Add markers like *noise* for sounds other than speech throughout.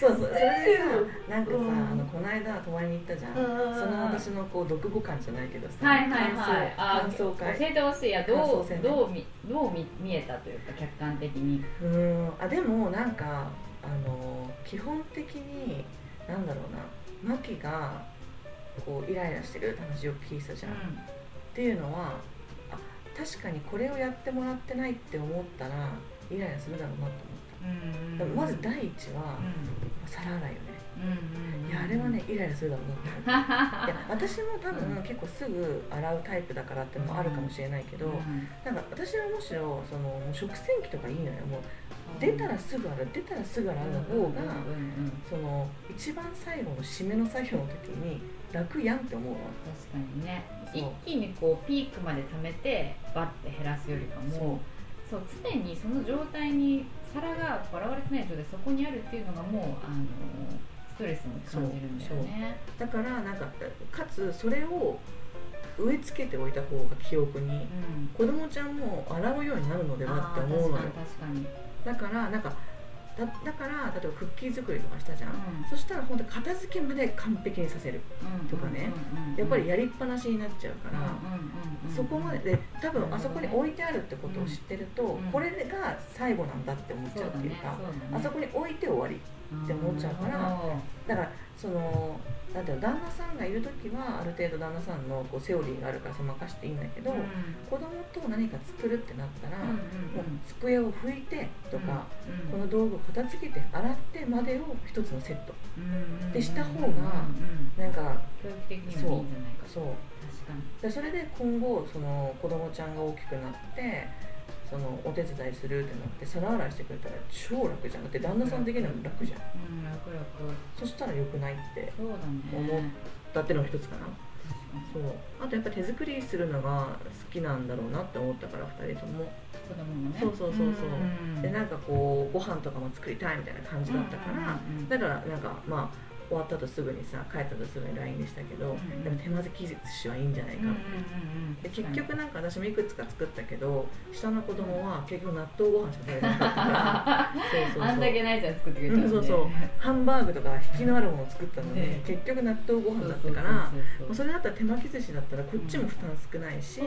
そうそう、それでさ、なんかさ、あのこの間泊まりに行ったじゃん。その私のこう読後感じゃないけどさ、はいはいはいあ感想感想会。教えてほしいいやどうどう見どう見見えたというか客観的にうーん、あでもなんかあの基本的になんだろうな、マキがこうイライラしてる話を聞いてたじゃん。っていうのはあ確かにこれをやってもらってないって思ったらイライラするだろうなと思った。うんでもまず第一は皿洗いよね。うんいやあれはねイライラするだろう。なって。いや私も多分結構すぐ洗うタイプだからってのもあるかもしれないけど、なんか私はむしろその食洗機とかいいのよもう出たらすぐ洗う出たらすぐ洗うの方が、その一番最後の締めの作業の時に楽やんって思うわ。確かにね。一気にこうピークまで貯めてバッて減らすよりかもそう常にその状態に皿が洗われてない状態そこにあるっていうのがもうあのストレスに感じるんだよね。だからなんかかつそれを植え付けておいた方が記憶にうん。子供ちゃんも洗うようになるのではって思うの？よあー確かに。だからなんかだだから例えばクッキー作りとかしたじゃん、確かにそしたら本当片付けまで完璧にさせるうんとかねうんうんうん。やっぱりやりっぱなしになっちゃうから、うんうんうんうんそこまでで多分あそこに置いてあるってことを知ってると、うん。これが最後なんだって思っちゃうっていうかあそこに置いて終わりって思っちゃうからだからそのなんていうの旦那さんがいる時はある程度旦那さんのこうセオリーがあるからその任していいんだけど、うん。子供と何か作るってなったら、うんもう机を拭いてとか、うんこの道具を片付けて洗ってまでを一つのセットうんでした方がなんか教育的にもいいんじゃないかそうでそれで今後その子供ちゃんが大きくなってそのお手伝いするってなって皿洗いしてくれたら超楽じゃん。だって旦那さん的には楽じゃん。うん楽楽。そしたら良くないって思うだってのが一つかな。そう。あとやっぱ手作りするのが好きなんだろうなって思ったから2人とも。子供のね。そうそうそうそう。うんでなんかこうご飯とかも作りたいみたいな感じだったからうんうんうん。だからなんかまあ終わった後すぐにさ帰った後すぐに LINE でしたけど、でも手混ぜ生地はいいんじゃないかで結局なんか私もいくつか作ったけど下の子供は結局納豆ご飯しか食べれなかったから。*laughs* そうそうそう。あんだけないじゃん作ってくれたうんそうそうハンバーグとか引きのあるものを作ったのに、ね結局納豆ご飯だったからまあそれだったら手巻き寿司だったらこっちも負担少ないし、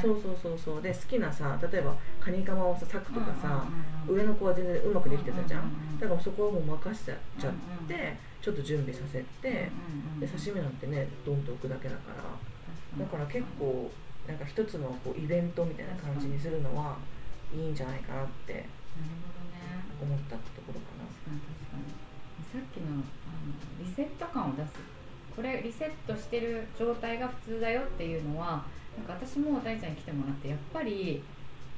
そうそうそうそうで好きなさ例えばカニカマをさ裂くとかさ、上の子は全然うまくできてたじゃん、だからそこはもう任せちゃって、ちょっと準備させて、で刺身なんてねドンと置くだけだから。だから結構なんか一つのこうイベントみたいな感じにするのはいいんじゃないかなって思ったところかな。確かに確かに。さっきのあのリセット感を出す。これリセットしてる状態が普通だよっていうのはなんか私も大ちゃんに来てもらってやっぱり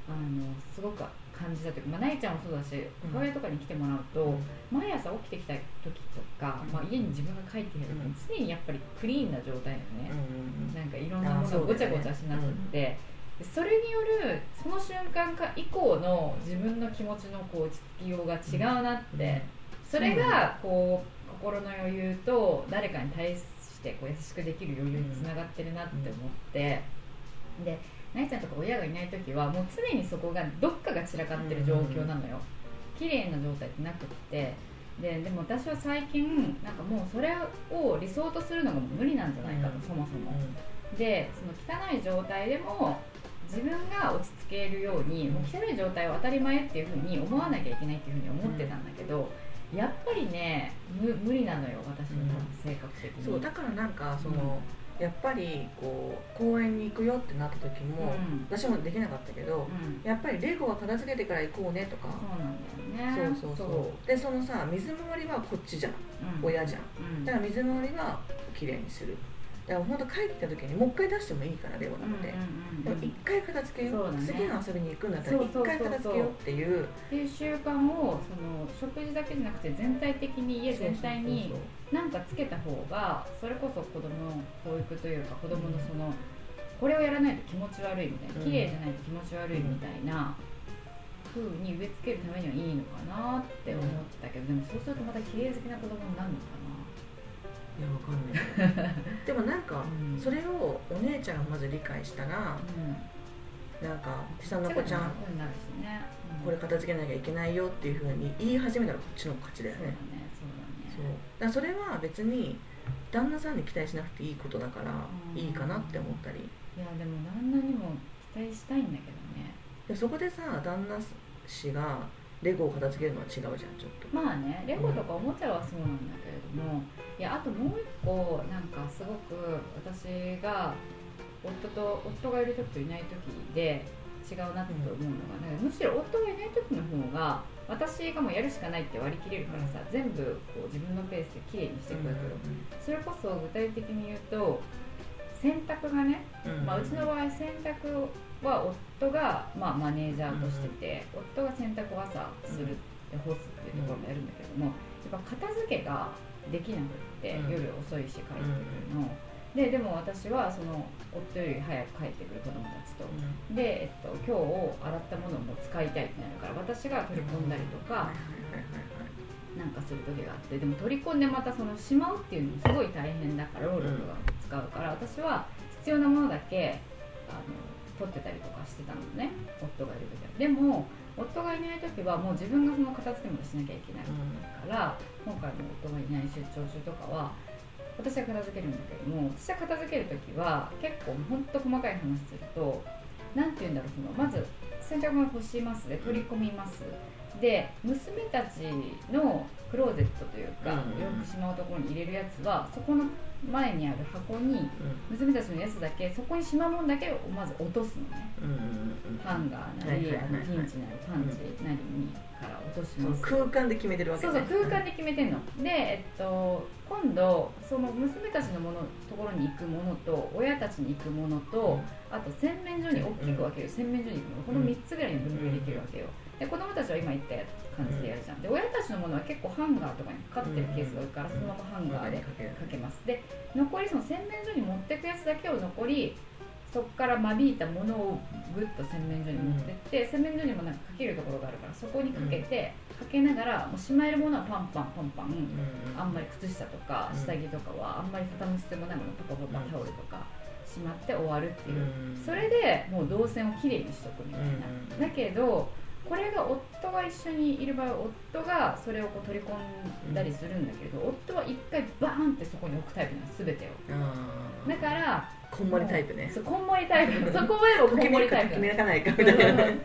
あのすごく感じたというか、まあ、ないちゃんもそうだしうん。母親とかに来てもらうと、毎朝起きてきた時とか、うん。まあ、家に自分が帰ってきた時に常にやっぱりクリーンな状態よね、なんかいろんなものがごちゃごちゃしなくって、でそれによるその瞬間か以降の自分の気持ちのこう落ち着きようが違うなって、それがこう心の余裕と誰かに対してこう優しくできる余裕につながってるなって思って、でないちゃんとか親がいない時はもう常にそこがどっかが散らかってる状況なのよ、綺麗な状態ってなくって。ででも私は最近なんかもうそれを理想とするのが無理なんじゃないかと、うん。そもそも。でその汚い状態でも自分が落ち着けるようにもう汚い状態を当たり前っていうふうに思わなきゃいけないっていうふうに思ってたんだけど、やっぱりね無無理なのよ私の性格的に。そうだからなんかその、やっぱりこう公園に行くよってなった時も、うん。私もできなかったけど、うん。やっぱりレゴは片付けてから行こうねとか、そうなんだよねそうそうそう。でそのさ水回りはこっちじゃん、うん。親じゃん。うん。だから水回りはきれいにするだから本当帰った時にもう一回出してもいいからレゴなんて、うんうん回片付けよう。ね。次の遊びに行くんだったら一回片付けようっていう。っていう習慣をその食事だけじゃなくて全体的に家全体にそうそうなんかつけた方がそれこそ子供の教育というか子供のそのこれをやらないと気持ち悪いみたいな綺麗じゃないと気持ち悪いみたいな風に植え付けるためにはいいのかなって思ったけどでもそうするとまた綺麗好きな子供になるのかいやわかんない。*laughs* でもなんかうん。それをお姉ちゃんがまず理解したらな、うん、なんか下の子ちゃんね、うん。これ片付けなきゃいけないよっていうふうに言い始めたらこっちの勝ちだよね。ねそうだね。そう。だからそれは別に旦那さんに期待しなくていいことだからうん。いいかなって思ったり。いやでも旦那にも期待したいんだけどね。でそこでさ旦那氏がレゴを片付けるのは違うじゃんちょっと。まあねレゴとかおもちゃはそうなんだけれどもいやあともう一個なんかすごく私が夫と夫がいる時といない時で違うなって思うのが、ねむしろ夫がいない時の方が私がもうやるしかないって割り切れるからさ全部こう自分のペースで綺麗にしていくわけよ、それこそ具体的に言うと洗濯がねうんまあ、うちの場合洗濯は夫が、まあ、マネージャーとしてて、夫が洗濯を朝するって干すっていうところもやるんだけどもやっぱ片付けができなくって、うん。夜遅いし帰ってくるの、ででも私はその夫より早く帰ってくる子供たちと。うん。で、えっと、今日洗ったものも使いたいってなるから私が取り込んだりとか、なんかする時があってでも取り込んでまたそのしまうっていうのもすごい大変だから労力が使うから、私は必要なものだけあの取ってたりとかしてたのね夫がいる時は。でも夫がいない時はもう自分がその片付けまでしなきゃいけないから今回の夫がいない出張中とかは私は片付けるんだけども私は片付ける時は結構ほんと細かい話すると何て言うんだろうそのまず洗濯物干しますで取り込みます。で娘たちのクローゼットというか、うん洋服しまうところに入れるやつはそこの前にある箱に娘たちのやつだけそこにしまうもんだけをまず落とすのね。ハンガーなり、あのピンチなりパンチなりにから落とします。空間で決めてるわけそうねそう空間で決めてんの。で、えっと、今度その娘たちのものところに行くものと親たちに行くものと、あと洗面所に大きく分ける、洗面所に行くもの。この3つぐらいに分類できるわけよで子供たちは今言った感じでやるじゃん。で親たちのものは結構ハンガーとかにかかってるケースが多いからそのままハンガーでかけますで残りその洗面所に持ってくやつだけを残りそこから間引いたものをぐっと洗面所に持ってって、洗面所にもなんかかけるところがあるからそこにかけて、かけながらもうしまえるものはパンパンパンパン、あんまり靴下とかうん。下着とかはあんまり畳む必要もないものパパパパタオルとかしまって終わるっていう、それでもう動線をきれいにしとくみたいな、うん。だけどこれが夫が一緒にいる場合夫がそれをこう取り込んだりするんだけれど、夫は一回バーンってそこに置くタイプなの全てを。あだからーこんもりタイプね。そうこんもりタイプ。*laughs* そこまでもこんもりタイプ決めかないかみたいなね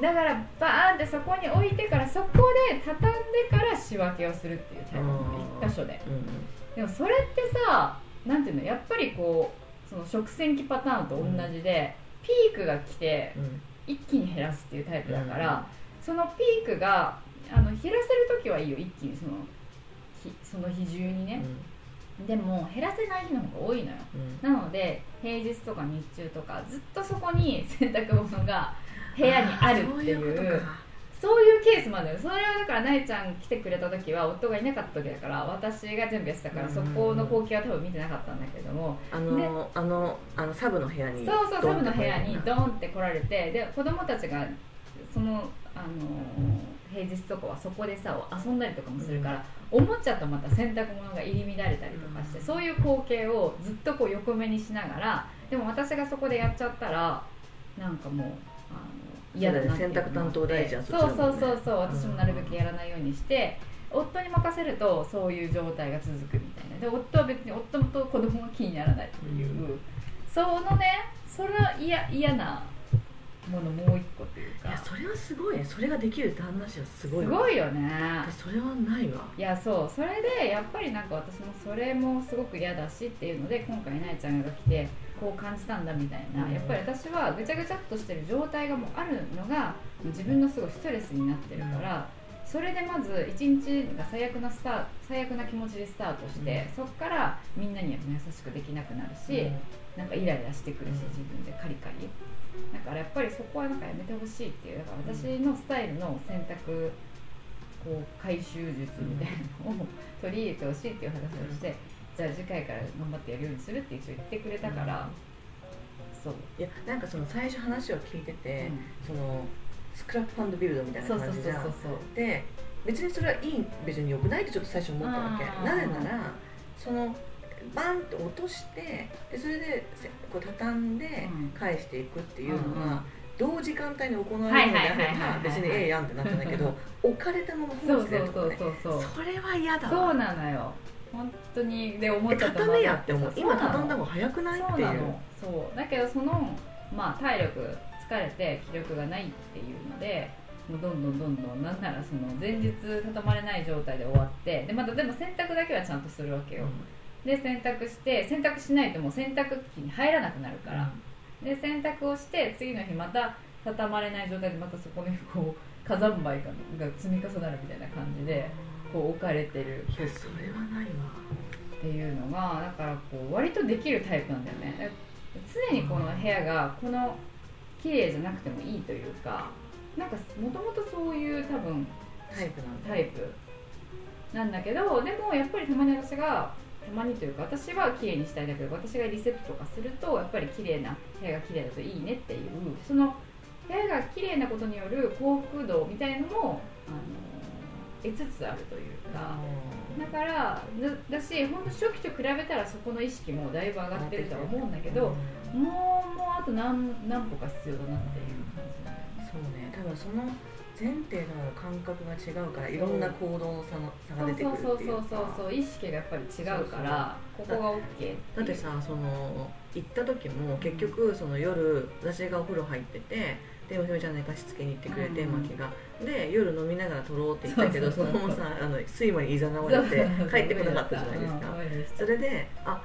だからバーンってそこに置いてからそこで畳んでから仕分けをするっていうタイプなの一箇所で。うん。でもそれってさなんていうのやっぱりこうその食洗機パターンと同じで、ピークが来てうん一気に減らすっていうタイプだから、そのピークがあの減らせる時はいいよ一気にその日その日中にね、でも減らせない日の方が多いのよ。うん。なので平日とか日中とかずっとそこに洗濯物が部屋にあるっていうケースもあるそれはだからなえちゃん来てくれた時は夫がいなかった時だから私が全部やってたからうんそこの光景は多分見てなかったんだけども。あのあのあのサブの部屋にそうそうサブの部屋にドンって来られてで子供たちがその、あのー平日とかはそこでさ遊んだりとかもするから、おもちゃとまた洗濯物が入り乱れたりとかして、うん。そういう光景をずっとこう横目にしながらでも私がそこでやっちゃったらなんかもう嫌だな洗濯担当大臣はそっちそうそうそうそう私もなるべくやらないようにして、夫に任せるとそういう状態が続くみたいな。で夫は別に夫と子供が気にならないっていう、そのねそれは嫌嫌なものもう一個というか。いやそれはすごいね。それができる旦那氏はすごいすわごいよね。私それはないわ。いやそう。それでやっぱりなんか私もそれもすごく嫌だしっていうので今回なえちゃんが来てこう感じたんだみたいな、うん。やっぱり私はぐちゃぐちゃっとしてる状態がもうあるのが自分のすごいストレスになってるから、それでまず一日が最悪なスター最悪な気持ちでスタートして、そこからみんなには優しくできなくなるし、なんかイライラしてくるしうん。自分でカリカリ。だからやっぱりそこはなんかやめてほしいっていうだから私のスタイルの選択こう回収術みたいなのを取り入れてほしいっていう話をして、じゃあ次回から頑張ってやるようにするって一応言ってくれたから、そう。いやなんかその最初話を聞いてて、うん。そのスクラップビルドみたいな感じじゃん。で別にそれはいい別に良くないってちょっと最初思ったわけ。うんなぜならそのバンって落としてでそれでせこう畳んでうん。返していくっていうのうんうん。が同時間帯に行われるのであれば別にええやんってなったんだけど *laughs* 置かれたまま放そう置するそうそうとかねそれは嫌だそうわなのよ本当にで思っえちゃった畳めやって今畳んだも方が早くない？っていう。そうだけどそのまあ体力疲れて気力がないっていうのでもうどんどんどんどんなんならその前日畳まれない状態で終わって。でまたでも洗濯だけはちゃんとするわけよ、で洗濯して洗濯しないともう洗濯機に入らなくなるから、で洗濯をして次の日また畳まれない状態でまたそこにこう火山灰がが積み重なるみたいな感じでこう置かれてる。いやそれはないわ。っていうのがだからこう割とできるタイプなんだよね。常にこの部屋がこの綺麗じゃなくてもいいというかなんかもともとそういう多分タイプなんだ。タイプなんだけどでもやっぱりたまに私がたまにというか私は綺麗にしたいんだけど私がリセットとかするとやっぱり綺麗な部屋が綺麗だといいねっていうその部屋が綺麗なことによる幸福度みたいのもあの得つつあるというか。だからだだし本当初期と比べたらそこの意識もだいぶ上がってるとは思うんだけど、うん。もうもうあと何何歩か必要だなっていう感じそうね。多分その前提の感覚が違うからいろんな行動の差の差が出てくるそうっていそううそうかそう意識がやっぱり違うからここが OK だってさその行った時も結局その夜私がお風呂入っててで娘ちゃん寝かしつけに行ってくれて、うんマキが。で夜飲みながら撮ろうって言ったけどそのままさあの睡魔にいざなわれて帰ってこなかったじゃないですか。それであ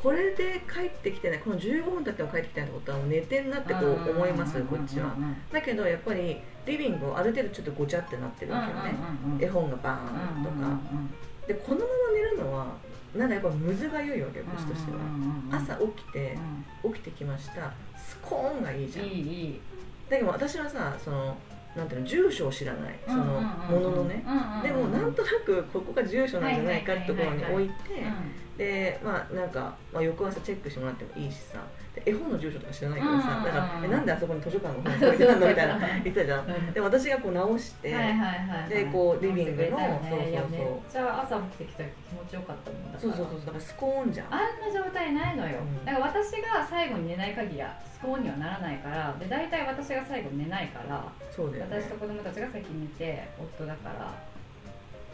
これで帰ってきてない。この15分経っても帰ってきてないってことは寝てんなってこう思いますこっちは。だけどやっぱりリビングをある程度ちょっとごちゃってなってるわけよね。絵本がバーンとか。でこのまま寝るのはなんかやっぱむずがゆいわけよ私としては。朝起きてう起きてきました。スコーンがいいじゃんん。いいいいだけど私はさそのなんていうの住所を知らない。そのもののねでもなんとなくここが住所なんじゃないかってところに置いてでまあなんか、まあ、翌朝チェックしてもらってもいいしさ。で絵本の住所とか知らないからさうんだからえなんであそこに図書館の本置いてあるのみたいな *laughs* 言ってたじゃん。で私がこう直して、でこうリビングのそうそうそうそうそうそう。いやめっちゃ朝起きてきた時気持ちよかったもんだから。そうそうそう。だからスコーンじゃん。あんな状態ないのよ、うん。だから私が最後に寝ない限りはスコーンにはならないからで大体私が最後に寝ないからそうだよね。私と子供たちが先に寝て夫だから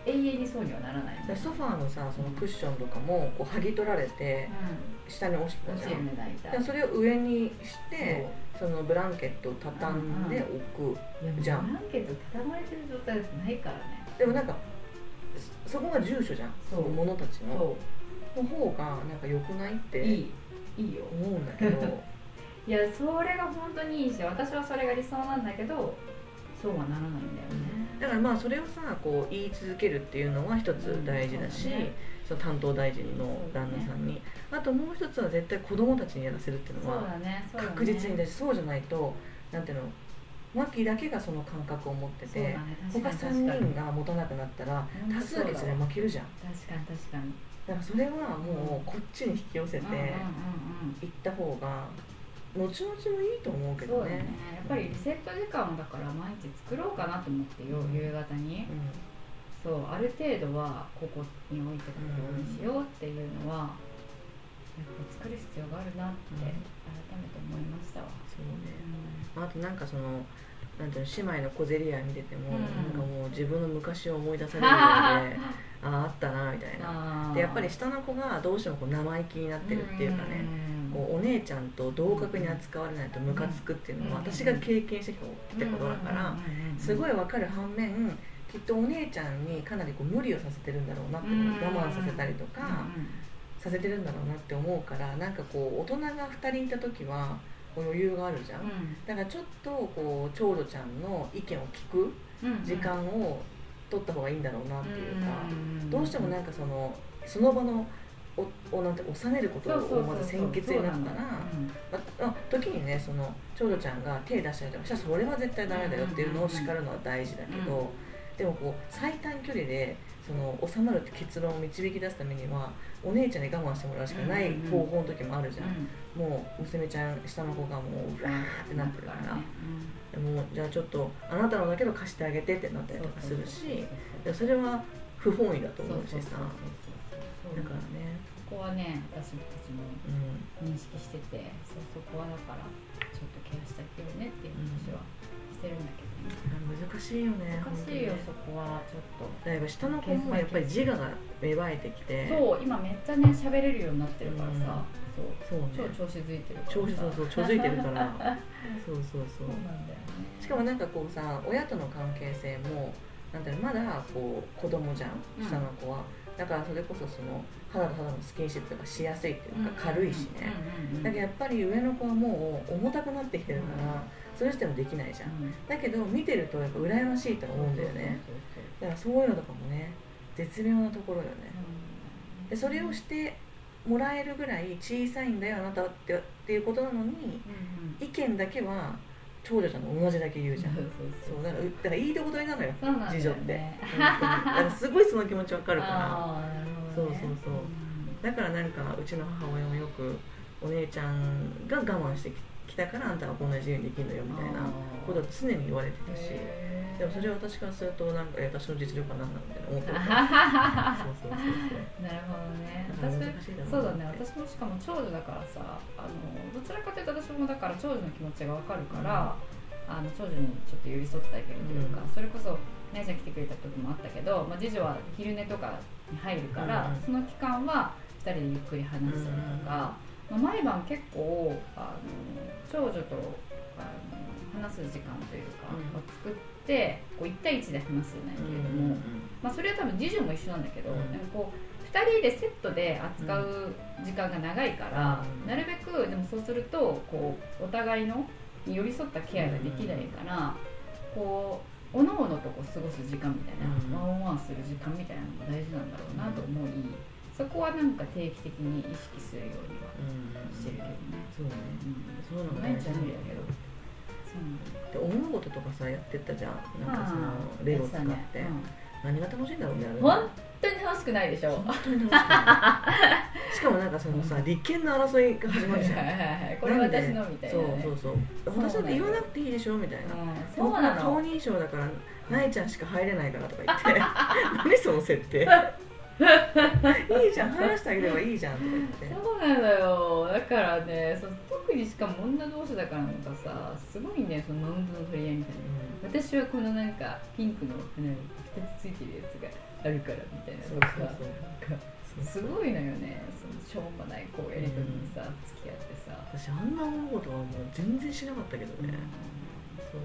永遠にそうにはならない。でソファーのさそのクッションとかもこう剥ぎ取られてう下に落ちたじゃそれを上にしてそのブランケットを畳んで置く、じゃん。ブランケット畳まれてる状態じゃないからね。でもなんかそそこが住所じゃん。そう。その者たちの。その方がなんか良くないってい。いいよ。思うんだけど。*laughs* いやそれが本当にいいし私はそれが理想なんだけどそうはならないんだよね。だからまあそれをさこう言い続けるっていうのは一つ大事だし、うん。その担当大臣の旦那さんに、あともう一つは絶対子供たちにやらせるっていうのは確実にだしそうじゃないとなんていうのマキだけがその感覚を持ってて、ね。確他かに3確かに人が持たなくなったら多数決で負けるじゃん。確かに確かに。だからそれはもうこっちに引き寄せて行った方が後々もいいと思うけどね。ね。やっぱりリセット時間をだから毎日作ろうかなと思ってようん。夕方に。そうある程度はここに置いてたようにしようっていうのはやっぱ作る必要があるなってうん。改めて思いましたわ、そうね。あとなんかそのなんていうの姉妹の小競り合い見てても、うん。なんかもう自分の昔を思い出されるようで *laughs* あああったなみたいな。でやっぱり下の子がどうしてもこう生意気になってるっていうかね、こうお姉ちゃんと同格に扱われないとムカつくっていうのはうん。私が経験してきたことだからすごいわかる反面きっとお姉ちゃんにかなりこう無理をさせてるんだろうなってうん我慢させたりとかさせてるんだろうなって思うからなんかこう大人が2人いた時は余裕があるじゃん。だからちょっとこう長女ちゃんの意見を聞く時間を取った方がいいんだろうなっていうかどうしてもなんかそのその場のおおなんて収めることをまず先決になったらまあ、時にねその長女ちゃんが手出したりとかしたらそれは絶対ダメだよっていうのを叱るのは大事だけど、うん。でもこう最短距離でその収まるって結論を導き出すためにはお姉ちゃんに我慢してもらうしかない方法の時もあるじゃん、もう娘ちゃん下の子がもううわーってなってるから、でもじゃあちょっとあなたのだけど貸してあげてってなったりとかするしでそれは不本意だと思うしさ。だからね。そこはね私たちもうん認識しててそうそこはだからちょっとケアしてあげるねっていう話はしてるんだけど。ね難しいよね難しいよ本そこはちょっと。だいぶ下の子もやっぱり自我が芽生えてきて。そう今めっちゃね喋れるようになってるからさ、そう。そうね。超調子づいてる調子そうそう調子づいてるから。*laughs* そうそうそそう。うなんだよね。しかもなんかこうさ親との関係性もなんていうのまだこう子供じゃんうん。下の子は、だからそれこそその肌と肌のスキンシップがしやすいっていうか軽いしね、うんうんうん。だけどやっぱり上の子はもう重たくなってきてるから、それしてもできないじゃん。うん。だけど見てるとやっぱ羨ましいと思うんだよね。だからそういうのとかもね絶妙なところよね。でそれをしてもらえるぐらい小さいんだよあなたってっていうことなのに意見だけは長女ちゃんと同じだけ言うじゃん。そうだからうだからいいとこ取りなのよね。次女って。本当にだからすごいその気持ちわかるから。ね。そうそうそう。だからなんかうちの母親もよくお姉ちゃんが我慢してきたからあんたはこんな自由にできるのよみたいなことを常に言われてたし。でもそれは私からするとなんかえ私の実力は何なのみたいな思ってるからそうそうそうそうなるほどね *laughs* そうだね。私もしかも長女だからさあのどちらかというと私もだから長女の気持ちが分かるから、あの長女にちょっと寄り添ってあげるというか、うん。それこそ姉ちゃん来てくれた時もあったけど、まあ、次女は昼寝とかに入るから、うんその期間は2人でゆっくり話したりとか、まあ、毎晩結構あの長女とあの話す時間というか、うん。を作ってこう1対1で話すじゃないけれども。まあ、それは多分次女も一緒なんだけど、うん。なんかこう2人でセットで扱う時間が長いから、うん。なるべくでもそうするとこうお互いのに寄り添ったケアができないから、こうおのおのとこう過ごす時間みたいな、うん。ワンワンする時間みたいなのが大事なんだろうなと思い、そこはなんか定期的に意識するようにはうんしてるけどね。そうね。うんそういうのが毎日は無理だけど。でおままごととかさやってったじゃん。なんかそのあーレゴ使って、何が楽しいんだろうねあれうん本当に楽しくない。でしょ。本当に楽しい。しかもなんかそのさ立憲の争いが始まるじゃん。これ私のみたいな、ね。そうそうそう。私だって言わなくていいでしょ？みたいな。うんそうな顔の。認証だから *laughs* なえちゃんしか入れないからとか言って。何その設定 *laughs* いいじゃん話してあげればいいじゃんとか言ってそうなんだよ。だからね、そう特にしかも女同士だからなんかさ、すごいね、そのマウントの取り合いみたいな。私はこのなんかピンクの花に2つついてるやつがあるからみたいなそうとかそうそうなんかすごいのよね。そのしょうもないこうやりとりにさ、付き合ってさ。私あんな思うことはもう全然しなかったけどね、そう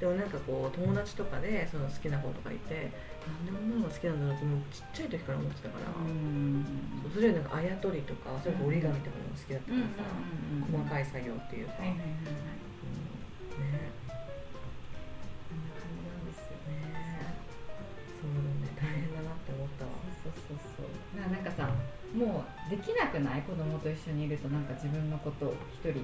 でもなんかこう友達とかでその好きな子とかいてなんで女の子が好きなんだろうってもうちっちゃい時から思ってたから、うん。そうそれよりなんかあやとりとかそれこそ折り紙とかも好きだったうんからさ、細かい作業っていうか、はいはいはいはい。うん。ね。こんな感じなんですよね。そうね大変だなって思ったわ。そうそうそうそう。ななんかさもうできなくない？子供と一緒にいるとなんか自分のことを一人で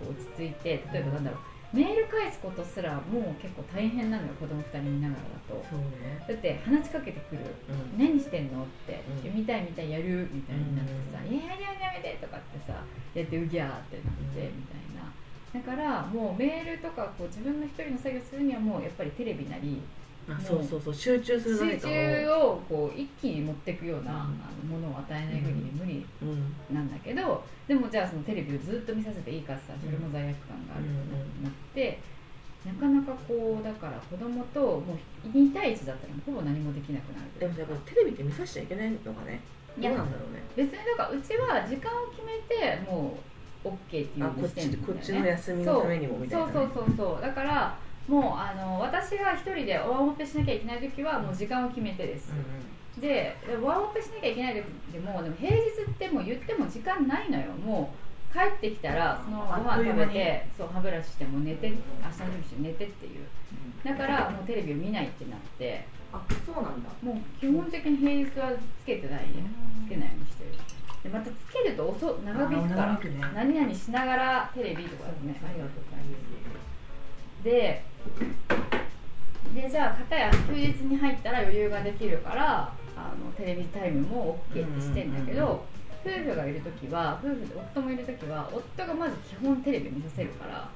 こう落ち着いて例えばなんだろうメール返すことすらもう結構大変なのよ子供二人見ながらだと。そうね。だって話しかけてくる。うん。何してんのって、うん。見たい見たいやるみたいになってさ「いややめてやめて」とかってさやってうぎゃーってなってうんみたいなだからもうメールとかこう自分の一人の作業するにはもうやっぱりテレビなりあそうそうそう集中する何集か中をこう一気に持っていくような、うん。あのものを与えない限り無理うん。なんだけどでもじゃあそのテレビをずっと見させていいかってさそれも罪悪感があるとなって、なかなかこうだから子供ともう2対1だったらほぼ何もできなくなる。でもやっぱテレビって見させちゃいけないのかね。いやどうなんだろうね。別にだからうちは時間を決めてもう OK っていうあこっようにしてるんだよね。ちこっちの休みのためにもみたいな、ね、そうそうそうそう。だからもうあの私が一人でワンオペしなきゃいけない時はもう時間を決めてです、うでワンオペしなきゃいけない時でもでも平日ってもう言っても時間ないのよ。もう帰ってきたらそのままご飯食べてそう歯ブラシしてもう寝て明日の夜して寝てっていう。だからもうテレビを見ないってなって。あそうなんだ。もう基本的に平日はつけてないね。つけないようにしてる。でまたつけると遅長引くから何々しながらテレビとかね。ありがとうございますででじゃあ片や休日に入ったら余裕ができるからあのテレビタイムも OK ってしてんだけど、夫婦がいる時は夫婦で夫もいる時は夫がまず基本テレビ見させるから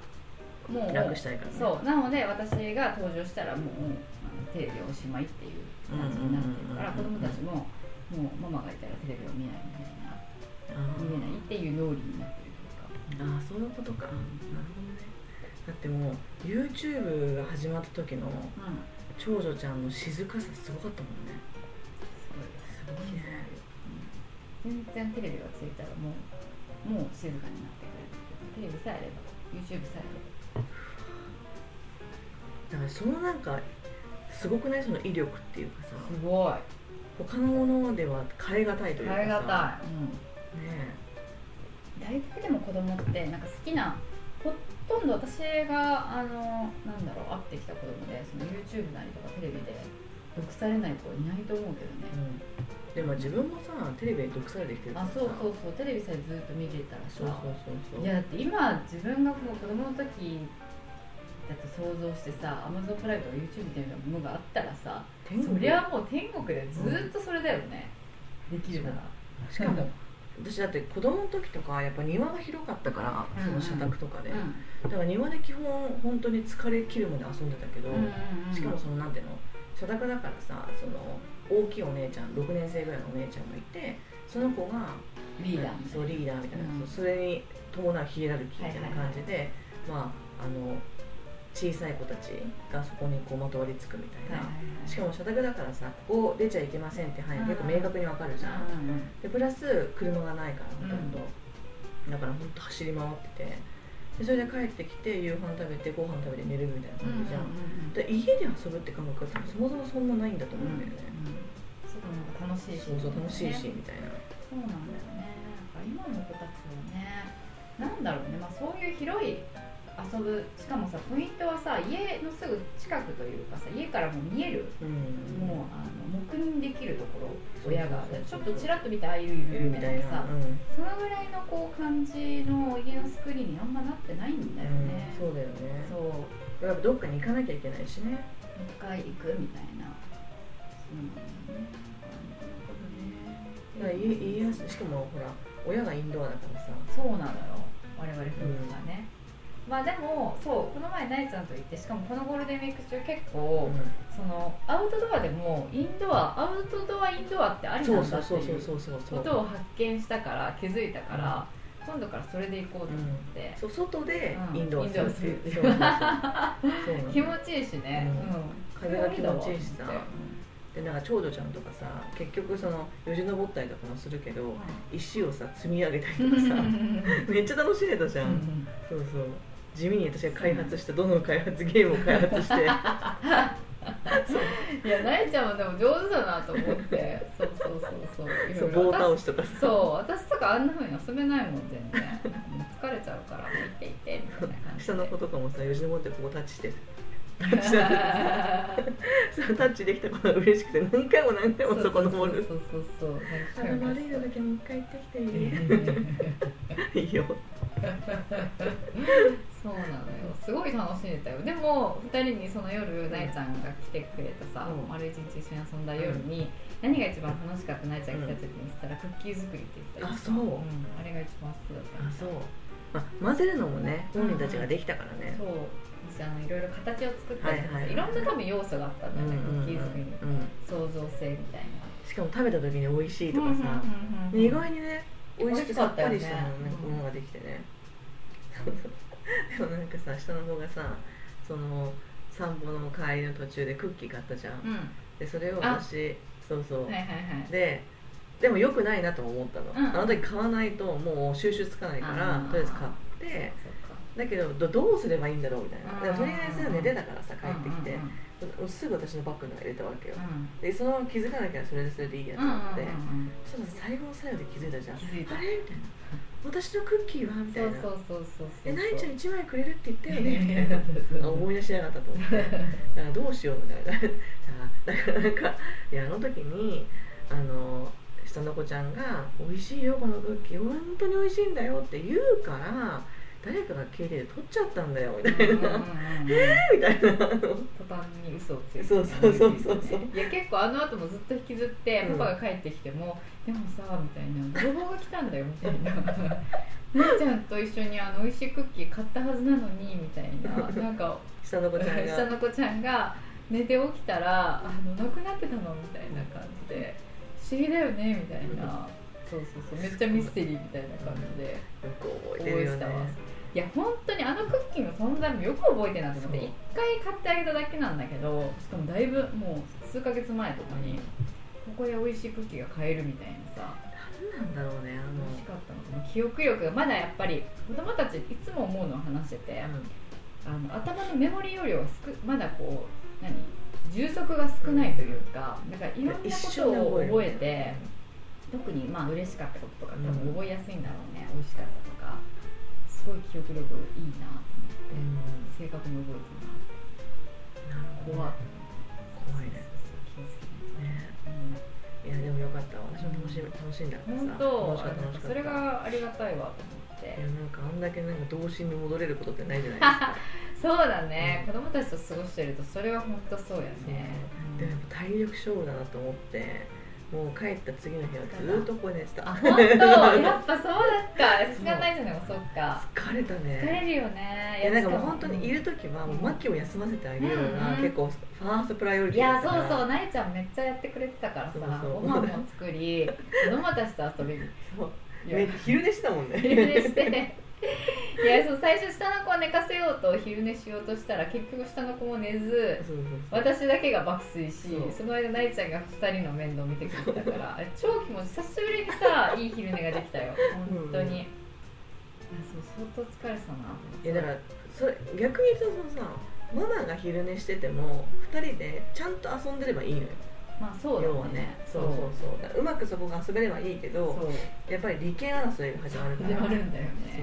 もう楽したいからね。そう。なので私が登場したらもうあのテレビおしまいっていう感じになってるから子うんうんうんうん。供たちももうママがいたらテレビを見ないみたいな。あ見れないっていう脳裏になってるというか。あーそういうことか、なるほど。ねだってもう YouTube が始まった時のうん長女ちゃんの静かさすごかったもんね。すごいですすごいね。全然テレビがついたらもうもう静かになってくれる。テレビさえあれば YouTube さえあればだからそのなんかすごくない？その威力っていうかさ。すごい他のものでは変え難いというかさ。耐え難い、うん。ね大体でも子供ってなんか好きなほとんど私があのなんだろう会ってきた子供でその YouTube なりとかテレビで毒されない子いないと思うけどね。え、うん、でも自分もさテレビで毒されてきてるからさ。あそうそうそうテレビさえずっと見てたらさ。そうそうそうそう。いやだって今自分がもう子供の時だと想像してさ Amazon プライムとか YouTube みたいなものがあったらさそりゃもう天国でずっとそれだよね、できるなら。しかも *laughs* 私だって子供の時とかやっぱ庭が広かったから、その社宅とかで、うん。だから庭で基本本当に疲れ切るまで遊んでたけど、しかもそのなんていうの社宅だからさその大きいお姉ちゃん6年生ぐらいのお姉ちゃんがいてその子がリーダーみたいな。そうリーダーみたいな、うん。それに伴うヒエラルキーみたいな感じで、まああの小さい子たちがそこにこうまとわりつくみたいな、しかも社宅だからさここ出ちゃいけませんって範囲が結構明確にわかるじゃん、うんうんでプラス車がないからほとんど、だから本当走り回ってて。でそれで帰ってきて夕飯食べてご飯食べて寝るみたいな感じじゃん、で家で遊ぶって感覚がそもそもそんなないんだと思うんだよね、すごいなんか楽しいし、そうそう楽しいしみたいな。そうなんだよね。今の子たちはねなんだろうね、まあ、そういう広い遊ぶ。しかもさポイントはさ家のすぐ近くというかさ家からも見える。うん。もうあの黙認できるところ。親が。ちょっとちらっと見てああいるいいるるみみたいなたいな。さそのぐらいのこう感じの家のスクリーンにあんまなってないんだよね、うん、そうだよね。そう。やっぱどっかに行かなきゃいけないしね。一回行くみたいな。そうなんだよね。だから家家しかもほら親がインドアだからさ。そうなのよ。我々夫婦がね、まあでもそうこの前ナイちゃんと行ってしかもこのゴールデンウィーク中結構、そのアウトドアでもインドアアウトドアインドアってありそなうんだっていうことを発見したから気づいたから、今度からそれで行こうと思って、そう外でうん。インドアするっていう、気持ちいいしね、風が気持ちいいしさ。うんでなんか長女ちゃんとかさ結局そのよじ登ったりとかもするけど石をさ積み上げたりとかさ *laughs* めっちゃ楽しんでたじゃん。そうそう地味に私が開発したどの開発ゲームを開発して。*laughs* いやなえちゃんはでも上手だなと思って。そうそうそうそう。そう棒倒しとか。さそう私とかあんなふうに遊べないもん全然。疲れちゃうから行って行ってみたいな感じ下の子とかもさよじ登ってここタッチして。タッチだってさタッチできたことが嬉しくて何回も何回もそこ登る。そうそうそうそうあの悪いのだけもう一回行ってきていい？*laughs* いいよ。そうなのよ。すごい楽しんでたよ。でも2人にその夜なえちゃんが来てくれたさ、うん。丸一日一緒に遊んだ夜に、何が一番楽しかったなえちゃん来た時にしたらクッキー作りって言ってたあそう。うん、あれが一番好きだったあそう、まあ、混ぜるのもね本人たちができたからね、そう。私あのいろいろ形を作ったりとかさ、はいはいはいい。ろんな多分要素があったんだよね、うんうんうん。クッキー作りにうん。創造性みたいな。しかも食べた時に美味しいとかさ、で意外にね美味しくさっぱりしたもの,、ができてねそうそうでもなんかさ下の子がさその散歩の帰りの途中でクッキー買ったじゃん、うん。はでそれを私そうそう、いはいはい。ででも良くないなとも思ったの、うん。あの時買わないともう収集つかないからとりあえず買ってだけどどどうすればいいんだろうみたいな。とりあえず寝てたからさ帰ってきて。すぐ私のバッグの中に入れたわけよ。うんでそのまま気づかなきゃそれでそれでいいやと思って、そしたら最後の最後で気づいたじゃん。あれみた。いな私のクッキーは？みたいな。そうそうそうそうそうえないちゃん1枚くれるって言ったよね？みたいな。あ思い出しやがったと思って。だからどうしようみたい。なだからなんかいやあの時にあの下の子ちゃんが「美味しいよこのクッキー。本当に美味しいんだよ」って言うから誰かが携帯で撮っちゃったんだよみたいな、うんうんうんうん。*laughs* みたいな。途端に嘘をついて。そうそうそうそうそう。いや結構あの後もずっと引きずって、うん。パパが帰ってきても「でもさ」みたいな「泥棒が来たんだよ」みたいな「*laughs* 姉ちゃんと一緒にあの美味しいクッキー買ったはずなのに」みたいな。なんか下の子ちゃんが。下の子ちゃんが寝て起きたら「あのなくなってたの?」みたいな感じで「不思議だよね」みたいな。そうそうそう。めっちゃミステリーみたいな感じで。覚えてたわいや本当にあのクッキーの存在もよく覚えてるなと思ってそう。一回買ってあげただけなんだけどしかもだいぶもう数ヶ月前とかにここで美味しいクッキーが買えるみたいなさ。何なんだろうねあの。美味しかったのかな。記憶力がまだやっぱり子供たちいつも思うのを話しててあの頭のメモリー容量が少まだこう何充足が少ないというかだからいろんなことを覚えて特にまあ嬉しかったこととか多分覚えやすいんだろうね、美味しかったとか。すごい記憶力いいなと思って、うん性格も覚えてるななるほど怖い。怖いね。気をつけないねいやでもよかった。私も楽しみ楽しんだかうんらさ。本当。楽しかった楽しかった。それがありがたいわと思って。いやなんかあんだけなんか童心に戻れることってないじゃないですか。*laughs* そうだね、子供たちと過ごしてるとそれは本当そうやね、でもやっぱ体力勝負だなと思ってもう帰った次の日はずっとここで寝てた。あ本当？やっぱそうだった。さすがないじゃないもそっか。疲れた疲ねれるよね。いやなんかもう本当にいる時はもうマキを休ませてあげるのがうん結構ファーストプライオリいやティだから。そうそう。なえちゃんめっちゃやってくれてたからさそうそう。ご飯も作り子供たちと遊びに。そう。昼寝してたもんね。昼寝していやそう最初下の子を寝かせようと昼寝しようとしたら結局下の子も寝ず私だけが爆睡しその間なえちゃんが2人の面倒を見てくれてたから *laughs* 超気持ち久しぶりにさ *laughs* いい昼寝ができたよ。本当に、いやそう相当疲れてたないやだからそれ逆に言うとそのさママが昼寝してても2人でちゃんと遊んでればいいのよまあそうだ要はね。そうそうそう。う。まくそこが遊べればいいけどやっぱり利権争いが始まるから。始まるんだよね。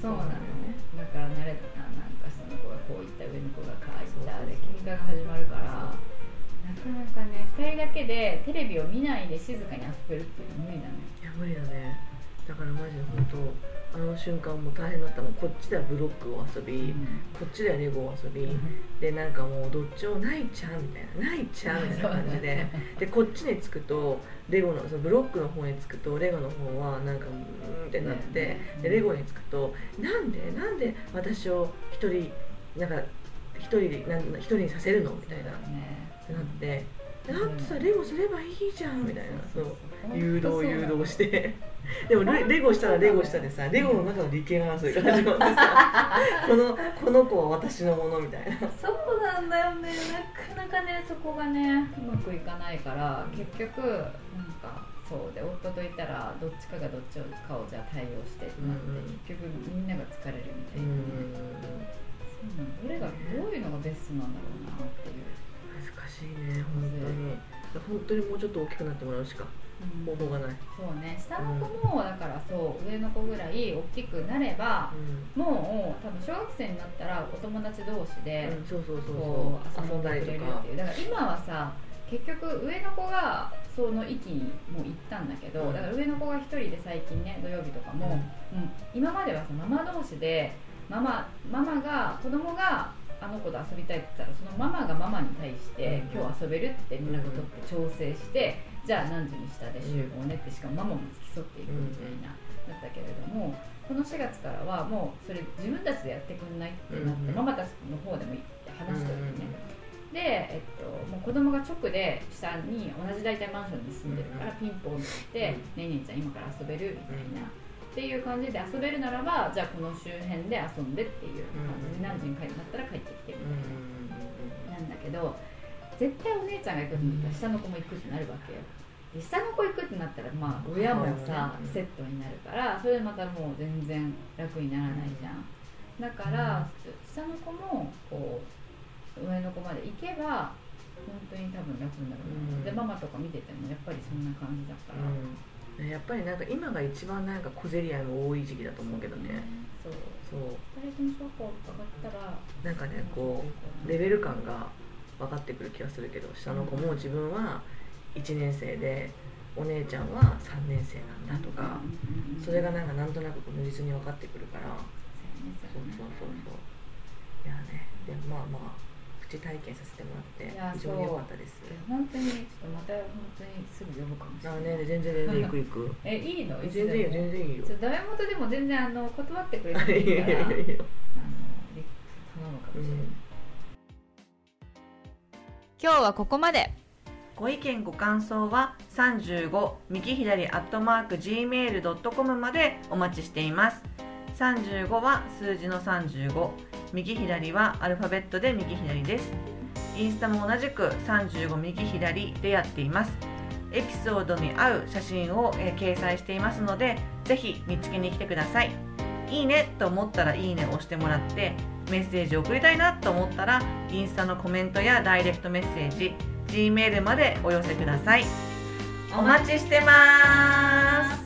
そう。そうなのね。だから慣れたななんか下の子がこういった上の子がこういったで喧嘩が始まるからなかなかね2人だけでテレビを見ないで静かに遊べるっていうの無理だね。いや無理だねだからマジで本当あの瞬間も大変だったもんこっちではブロックを遊び、こっちではレゴを遊び、でなんかもうどっちもないちゃんみたいなないちゃんみたいな感じででこっちに着くとレゴのそのブロックの方に着くとレゴの方はなんかうーんってなって、ねでレゴに着くとなんでなんで私を一人なんか一人でなん一人にさせるのみたいな。ねってなってだってさレゴすればいいじゃんみたいな。そうう。誘導誘導してでもレレゴしたらレゴしたでさレゴの中の利権争いが始まってさ *laughs* このこの子は私のものみたいな。そうなんだよね。なかなかねそこがねうまくいかないから結局なんかそうで夫といたらどっちかがどっちかをじゃあ対応してってなって、うん。うん結局みんなが疲れるみたういな、ん。そうなのどれがどういうのがベストなんだろうなっていう、難しいね本当に。本当にもうちょっと大きくなってもらうしか方法がない、そうね。下の子もだからそう上の子ぐらい大きくなればうん。もう多分小学生になったらお友達同士で、うんそうそうそうこう。そう遊んだ遊んでくれりとかるっていう。だか。ら今はさ結局上の子がその域にもう行ったんだけど、うん。だから上の子が一人で最近ね土曜日とかも、うん。今まではさママ同士でママママが子供があの子と遊びたいって言ったらそのママがママに対して、うん。今日遊べるって連絡取って調整して、じゃあ何時に下で集合ねってしかもママも付き添っていくみたいな、だったけれどもこの4月からはもうそれ自分たちでやってくんないってなって、うんママたちの方でも行って話してるのね、で、えっと、もう子供が直で下に同じ大体マンションに住んでるからピンポンって「ねえねえちゃん今から遊べる?」みたいな、っていう感じで遊べるならばじゃあこの周辺で遊んでっていう感じで何時に帰るなったら帰ってきてみたいな、なんだけど絶対お姉ちゃんが行くんだったら下の子も行くってなるわけよ。で下の子行くってなったらまあ親もさうんセットになるからそれでまたもう全然楽にならないじゃん。だから下の子もこう上の子まで行けば本当に多分楽になるうん。でママとか見ててもやっぱりそんな感じだから、うん。やっぱりなんか今が一番なんか小競り合いも多い時期だと思うけどね。そうそう。大変小学校上がったらなんかねこう。レベル感が分かってくる気がするけど下の子も自分は1年生でお姉ちゃんは3年生なんだとかそれがなんかなんとなくこう如実に分かってくるからそうそうそうそう。いやねでもまあまあプチ体験させてもらって非常に良かったです。本当にちょっとまた本当にすぐ呼ぶかもしれあない、ね全然全然行く行く？*laughs* えいいの？全然いいよ全然いいよ。ダメ元でも全然あの断ってくれいてもいいから *laughs* あのやいやいや。い頼むかもしれない、今日はここまで。ご意見ご感想は35右左アットマーク gmail.com までお待ちしています。35は数字の35右左はアルファベットで右左です。インスタも同じく35右左でやっています。エピソードに合う写真を、えー掲載していますのでぜひ見つけに来てください。いいねと思ったらいいねを押してもらってメッセージを送りたいなと思ったらインスタのコメントやダイレクトメッセージ G メールまでお寄せください。お待ちしてます。